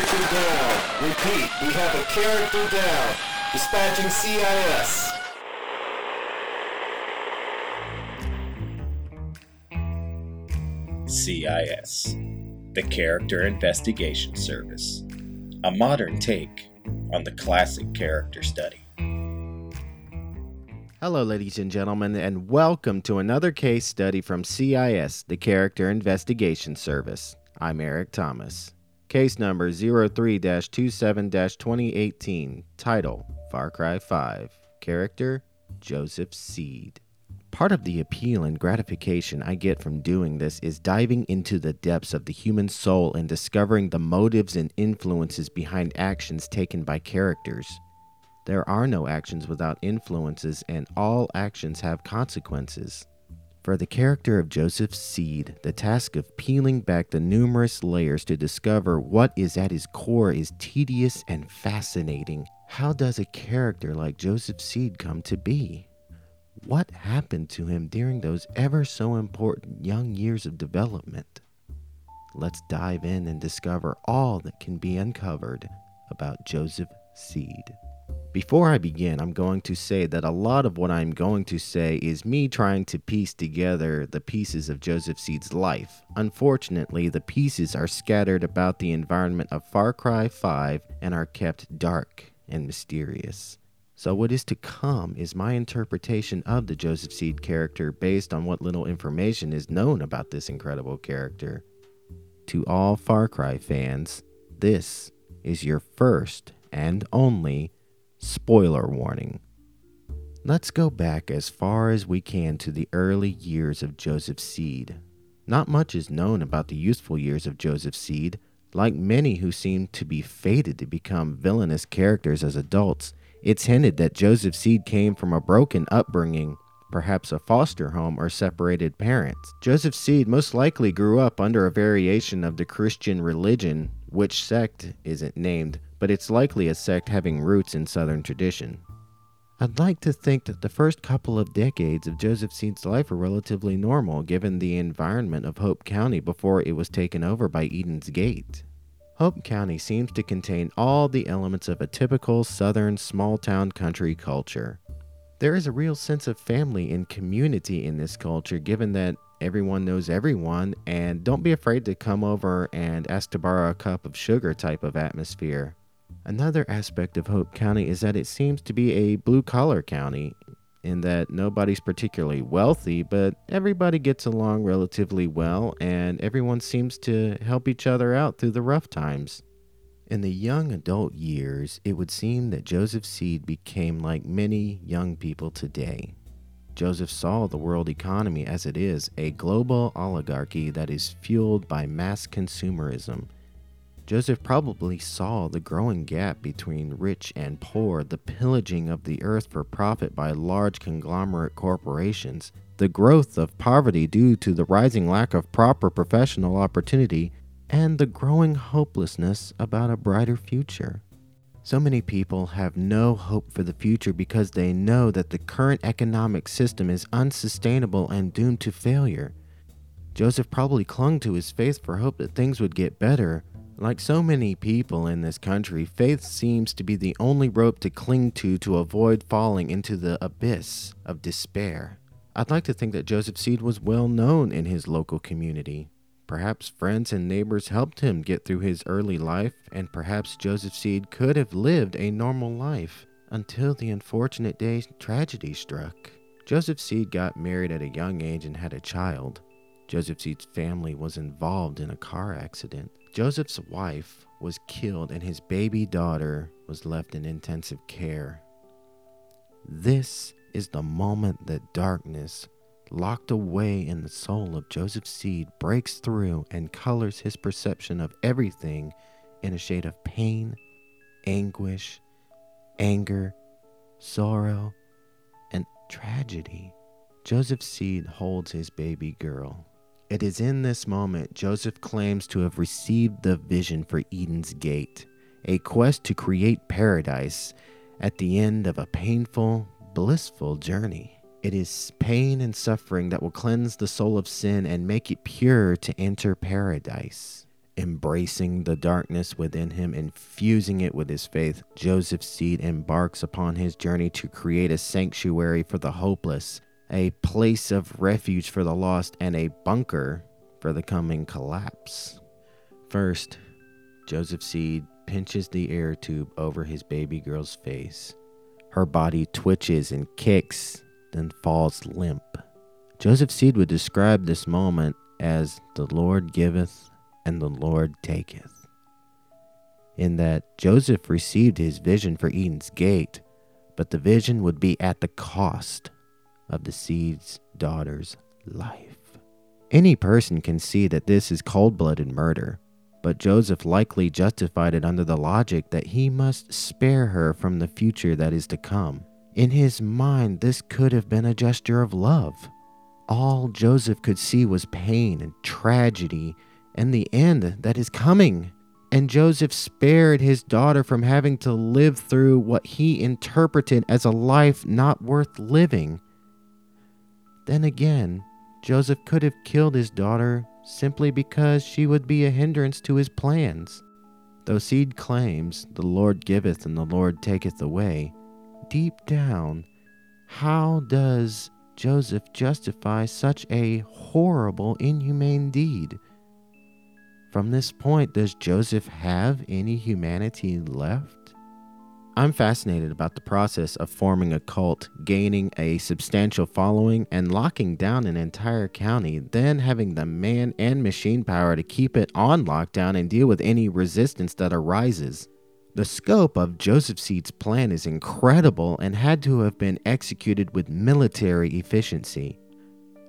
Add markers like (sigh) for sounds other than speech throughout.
character down. Repeat, we have a character down. Dispatching CIS. CIS, the Character Investigation Service, a modern take on the classic character study. Hello, ladies and gentlemen, and welcome to another case study from CIS, the Character Investigation Service. I'm Eric Thomas. Case number 03 27 2018. Title Far Cry 5. Character Joseph Seed. Part of the appeal and gratification I get from doing this is diving into the depths of the human soul and discovering the motives and influences behind actions taken by characters. There are no actions without influences, and all actions have consequences. For the character of Joseph Seed, the task of peeling back the numerous layers to discover what is at his core is tedious and fascinating. How does a character like Joseph Seed come to be? What happened to him during those ever so important young years of development? Let's dive in and discover all that can be uncovered about Joseph Seed. Before I begin, I'm going to say that a lot of what I'm going to say is me trying to piece together the pieces of Joseph Seed's life. Unfortunately, the pieces are scattered about the environment of Far Cry 5 and are kept dark and mysterious. So, what is to come is my interpretation of the Joseph Seed character based on what little information is known about this incredible character. To all Far Cry fans, this is your first and only spoiler warning. Let's go back as far as we can to the early years of Joseph Seed. Not much is known about the youthful years of Joseph Seed. Like many who seem to be fated to become villainous characters as adults, it's hinted that Joseph Seed came from a broken upbringing, perhaps a foster home or separated parents. Joseph Seed most likely grew up under a variation of the Christian religion, which sect isn't named, but it's likely a sect having roots in Southern tradition. I'd like to think that the first couple of decades of Joseph Seed's life are relatively normal given the environment of Hope County before it was taken over by Eden's Gate. Hope County seems to contain all the elements of a typical southern small town country culture. There is a real sense of family and community in this culture, given that everyone knows everyone, and don't be afraid to come over and ask to borrow a cup of sugar type of atmosphere. Another aspect of Hope County is that it seems to be a blue collar county, in that nobody's particularly wealthy, but everybody gets along relatively well and everyone seems to help each other out through the rough times. In the young adult years, it would seem that Joseph Seed became like many young people today. Joseph saw the world economy as it is a global oligarchy that is fueled by mass consumerism Joseph probably saw the growing gap between rich and poor, the pillaging of the earth for profit by large conglomerate corporations, the growth of poverty due to the rising lack of proper professional opportunity, and the growing hopelessness about a brighter future. So many people have no hope for the future because they know that the current economic system is unsustainable and doomed to failure. Joseph probably clung to his faith for hope that things would get better, like so many people in this country, faith seems to be the only rope to cling to to avoid falling into the abyss of despair. I'd like to think that Joseph Seed was well known in his local community. Perhaps friends and neighbors helped him get through his early life, and perhaps Joseph Seed could have lived a normal life until the unfortunate day tragedy struck. Joseph Seed got married at a young age and had a child. Joseph Seed's family was involved in a car accident. Joseph's wife was killed and his baby daughter was left in intensive care. This is the moment that darkness, locked away in the soul of Joseph Seed, breaks through and colors his perception of everything in a shade of pain, anguish, anger, sorrow, and tragedy. Joseph Seed holds his baby girl it is in this moment Joseph claims to have received the vision for Eden's Gate, a quest to create paradise at the end of a painful, blissful journey. It is pain and suffering that will cleanse the soul of sin and make it pure to enter paradise. Embracing the darkness within him and fusing it with his faith, Joseph Seed embarks upon his journey to create a sanctuary for the hopeless, a place of refuge for the lost, and a bunker for the coming collapse. First, Joseph Seed pinches the air tube over his baby girl's face. Her body twitches and kicks, then falls limp. Joseph Seed would describe this moment as the Lord giveth and the Lord taketh. In that Joseph received his vision for Eden's gate, but the vision would be at the cost of the seed's daughter's life. Any person can see that this is cold blooded murder, but Joseph likely justified it under the logic that he must spare her from the future that is to come. In his mind, this could have been a gesture of love. All Joseph could see was pain and tragedy and the end that is coming. And Joseph spared his daughter from having to live through what he interpreted as a life not worth living. Then again, Joseph could have killed his daughter simply because she would be a hindrance to his plans. Though Seed claims, The Lord giveth and the Lord taketh away, deep down, how does Joseph justify such a horrible, inhumane deed? From this point, does Joseph have any humanity left? I'm fascinated about the process of forming a cult, gaining a substantial following, and locking down an entire county, then having the man and machine power to keep it on lockdown and deal with any resistance that arises. The scope of Joseph Seed's plan is incredible and had to have been executed with military efficiency.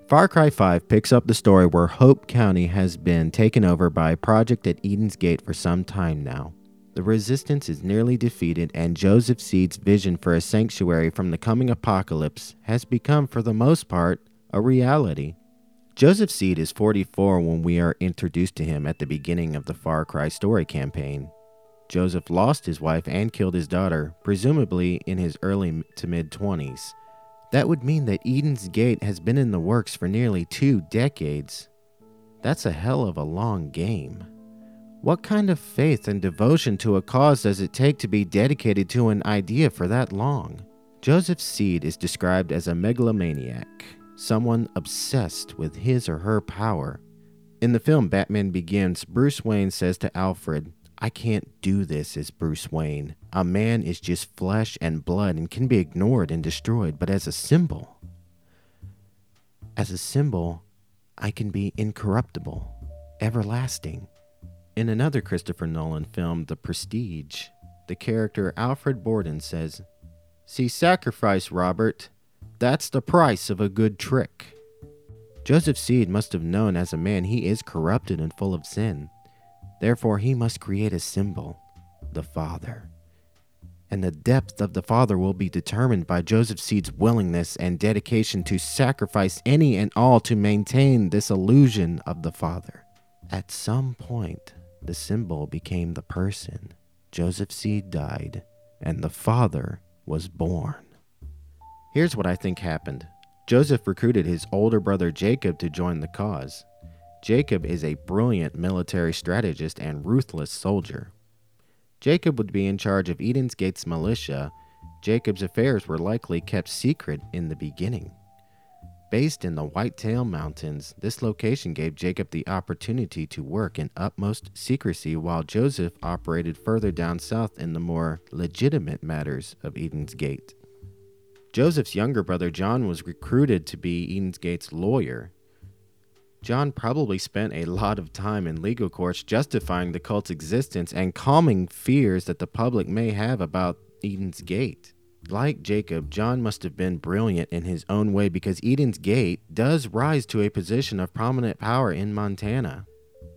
Far Cry 5 picks up the story where Hope County has been taken over by project at Eden's Gate for some time now. The resistance is nearly defeated, and Joseph Seed's vision for a sanctuary from the coming apocalypse has become, for the most part, a reality. Joseph Seed is 44 when we are introduced to him at the beginning of the Far Cry story campaign. Joseph lost his wife and killed his daughter, presumably in his early to mid 20s. That would mean that Eden's Gate has been in the works for nearly two decades. That's a hell of a long game. What kind of faith and devotion to a cause does it take to be dedicated to an idea for that long? Joseph Seed is described as a megalomaniac, someone obsessed with his or her power. In the film Batman Begins, Bruce Wayne says to Alfred, I can't do this as Bruce Wayne. A man is just flesh and blood and can be ignored and destroyed, but as a symbol, as a symbol, I can be incorruptible, everlasting. In another Christopher Nolan film, The Prestige, the character Alfred Borden says, See sacrifice, Robert. That's the price of a good trick. Joseph Seed must have known as a man he is corrupted and full of sin. Therefore, he must create a symbol, the Father. And the depth of the Father will be determined by Joseph Seed's willingness and dedication to sacrifice any and all to maintain this illusion of the Father. At some point, the symbol became the person. Joseph Seed died, and the father was born. Here's what I think happened Joseph recruited his older brother Jacob to join the cause. Jacob is a brilliant military strategist and ruthless soldier. Jacob would be in charge of Eden's Gates militia. Jacob's affairs were likely kept secret in the beginning. Based in the Whitetail Mountains, this location gave Jacob the opportunity to work in utmost secrecy while Joseph operated further down south in the more legitimate matters of Eden's Gate. Joseph's younger brother John was recruited to be Eden's Gate's lawyer. John probably spent a lot of time in legal courts justifying the cult's existence and calming fears that the public may have about Eden's Gate. Like Jacob, John must have been brilliant in his own way because Eden's Gate does rise to a position of prominent power in Montana.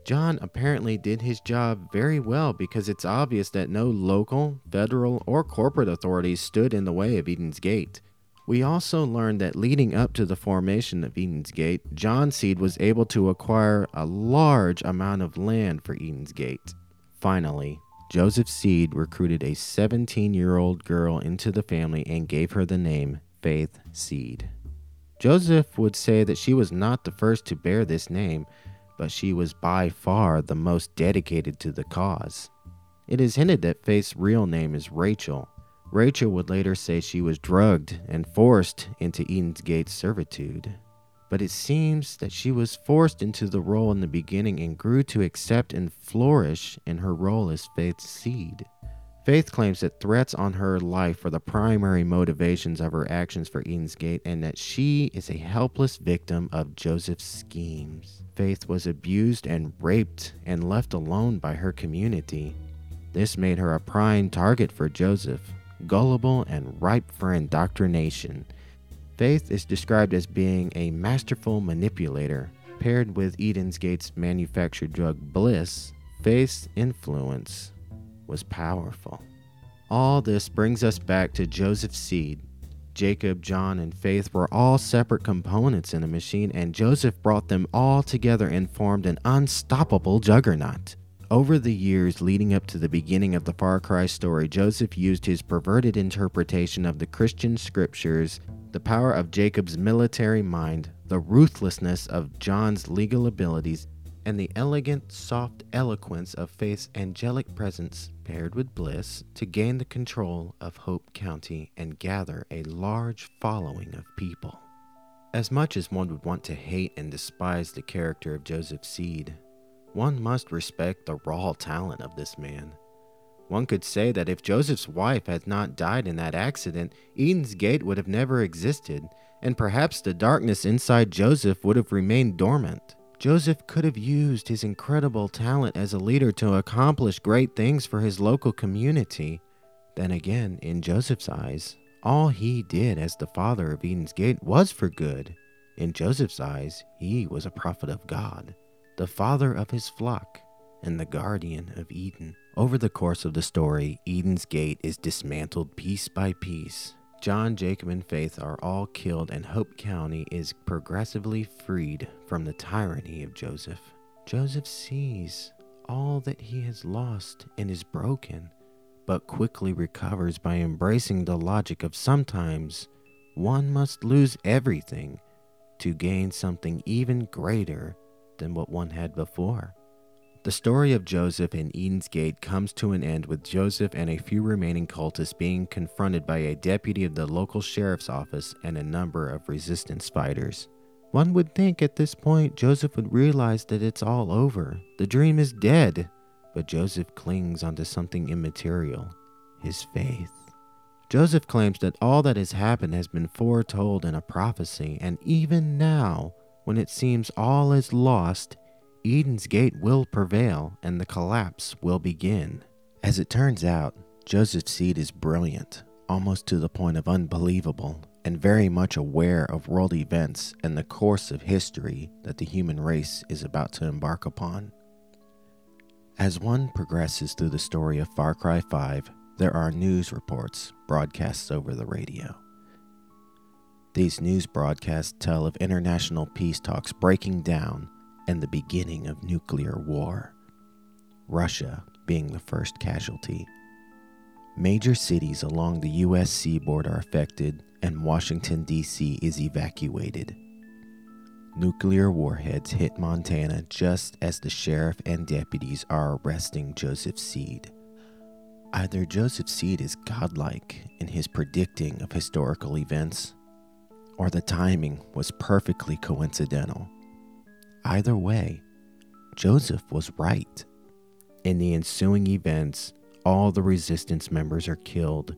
John apparently did his job very well because it's obvious that no local, federal, or corporate authorities stood in the way of Eden's Gate. We also learned that leading up to the formation of Eden's Gate, John Seed was able to acquire a large amount of land for Eden's Gate. Finally, Joseph Seed recruited a 17 year old girl into the family and gave her the name Faith Seed. Joseph would say that she was not the first to bear this name, but she was by far the most dedicated to the cause. It is hinted that Faith's real name is Rachel. Rachel would later say she was drugged and forced into Eden's Gate servitude. But it seems that she was forced into the role in the beginning and grew to accept and flourish in her role as Faith's seed. Faith claims that threats on her life are the primary motivations of her actions for Eden's Gate and that she is a helpless victim of Joseph's schemes. Faith was abused and raped and left alone by her community. This made her a prime target for Joseph, gullible and ripe for indoctrination. Faith is described as being a masterful manipulator. Paired with Eden's Gate's manufactured drug Bliss, Faith's influence was powerful. All this brings us back to Joseph's seed. Jacob, John, and Faith were all separate components in a machine, and Joseph brought them all together and formed an unstoppable juggernaut. Over the years leading up to the beginning of the Far Cry story, Joseph used his perverted interpretation of the Christian scriptures, the power of Jacob's military mind, the ruthlessness of John's legal abilities, and the elegant, soft eloquence of Faith's angelic presence paired with bliss to gain the control of Hope County and gather a large following of people. As much as one would want to hate and despise the character of Joseph Seed, one must respect the raw talent of this man. One could say that if Joseph's wife had not died in that accident, Eden's Gate would have never existed, and perhaps the darkness inside Joseph would have remained dormant. Joseph could have used his incredible talent as a leader to accomplish great things for his local community. Then again, in Joseph's eyes, all he did as the father of Eden's Gate was for good. In Joseph's eyes, he was a prophet of God, the father of his flock, and the guardian of Eden. Over the course of the story, Eden's Gate is dismantled piece by piece, John, Jacob, and Faith are all killed, and Hope County is progressively freed from the tyranny of Joseph. Joseph sees all that he has lost and is broken, but quickly recovers by embracing the logic of sometimes one must lose everything to gain something even greater than what one had before. The story of Joseph in Eden's Gate comes to an end with Joseph and a few remaining cultists being confronted by a deputy of the local sheriff's office and a number of resistance fighters. One would think at this point Joseph would realize that it's all over. The dream is dead. But Joseph clings onto something immaterial his faith. Joseph claims that all that has happened has been foretold in a prophecy, and even now, when it seems all is lost, Eden's Gate will prevail and the collapse will begin. As it turns out, Joseph's seed is brilliant, almost to the point of unbelievable, and very much aware of world events and the course of history that the human race is about to embark upon. As one progresses through the story of Far Cry 5, there are news reports broadcast over the radio. These news broadcasts tell of international peace talks breaking down and the beginning of nuclear war, Russia being the first casualty. Major cities along the U.S. seaboard are affected, and Washington, D.C. is evacuated. Nuclear warheads hit Montana just as the sheriff and deputies are arresting Joseph Seed. Either Joseph Seed is godlike in his predicting of historical events, or the timing was perfectly coincidental. Either way, Joseph was right. In the ensuing events, all the resistance members are killed.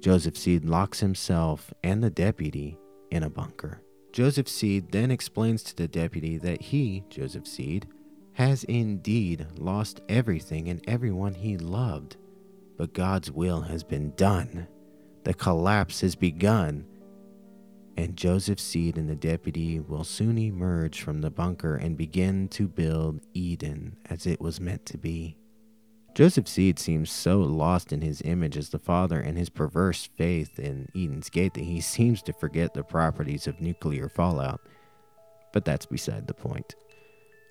Joseph Seed locks himself and the deputy in a bunker. Joseph Seed then explains to the deputy that he, Joseph Seed, has indeed lost everything and everyone he loved. But God's will has been done. The collapse has begun, and Joseph Seed and the deputy will soon emerge from the bunker and begin to build Eden as it was meant to be. Joseph Seed seems so lost in his image as the father and his perverse faith in Eden's Gate that he (laughs) seems to forget the properties of nuclear fallout. But that's beside the point.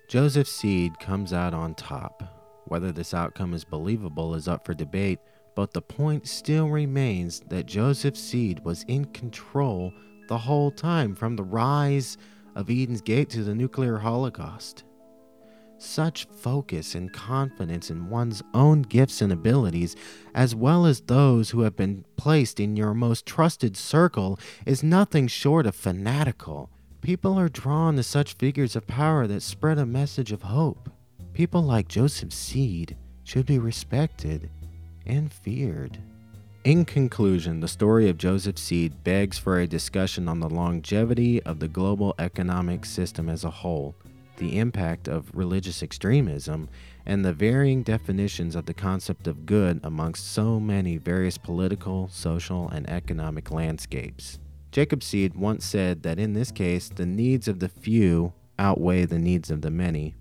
Joseph Seed comes out on top. Whether this outcome is believable is up for debate, but the point still remains that Joseph Seed was in control the whole time from the rise of Eden's Gate to the nuclear holocaust. Such focus and confidence in one's own gifts and abilities, as well as those who have been placed in your most trusted circle, is nothing short of fanatical. People are drawn to such figures of power that spread a message of hope. People like Joseph Seed should be respected and feared. In conclusion, the story of Joseph Seed begs for a discussion on the longevity of the global economic system as a whole, the impact of religious extremism, and the varying definitions of the concept of good amongst so many various political, social, and economic landscapes. Jacob Seed once said that in this case, the needs of the few outweigh the needs of the many.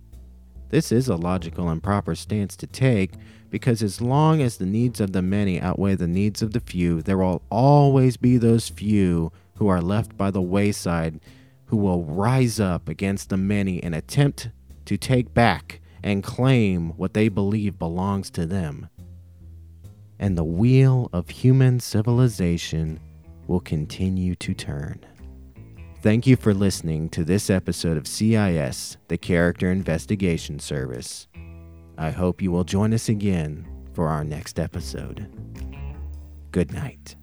This is a logical and proper stance to take because as long as the needs of the many outweigh the needs of the few, there will always be those few who are left by the wayside who will rise up against the many and attempt to take back and claim what they believe belongs to them. And the wheel of human civilization will continue to turn. Thank you for listening to this episode of CIS, the Character Investigation Service. I hope you will join us again for our next episode. Good night.